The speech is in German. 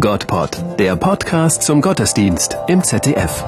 Gottpod, der Podcast zum Gottesdienst im ZDF.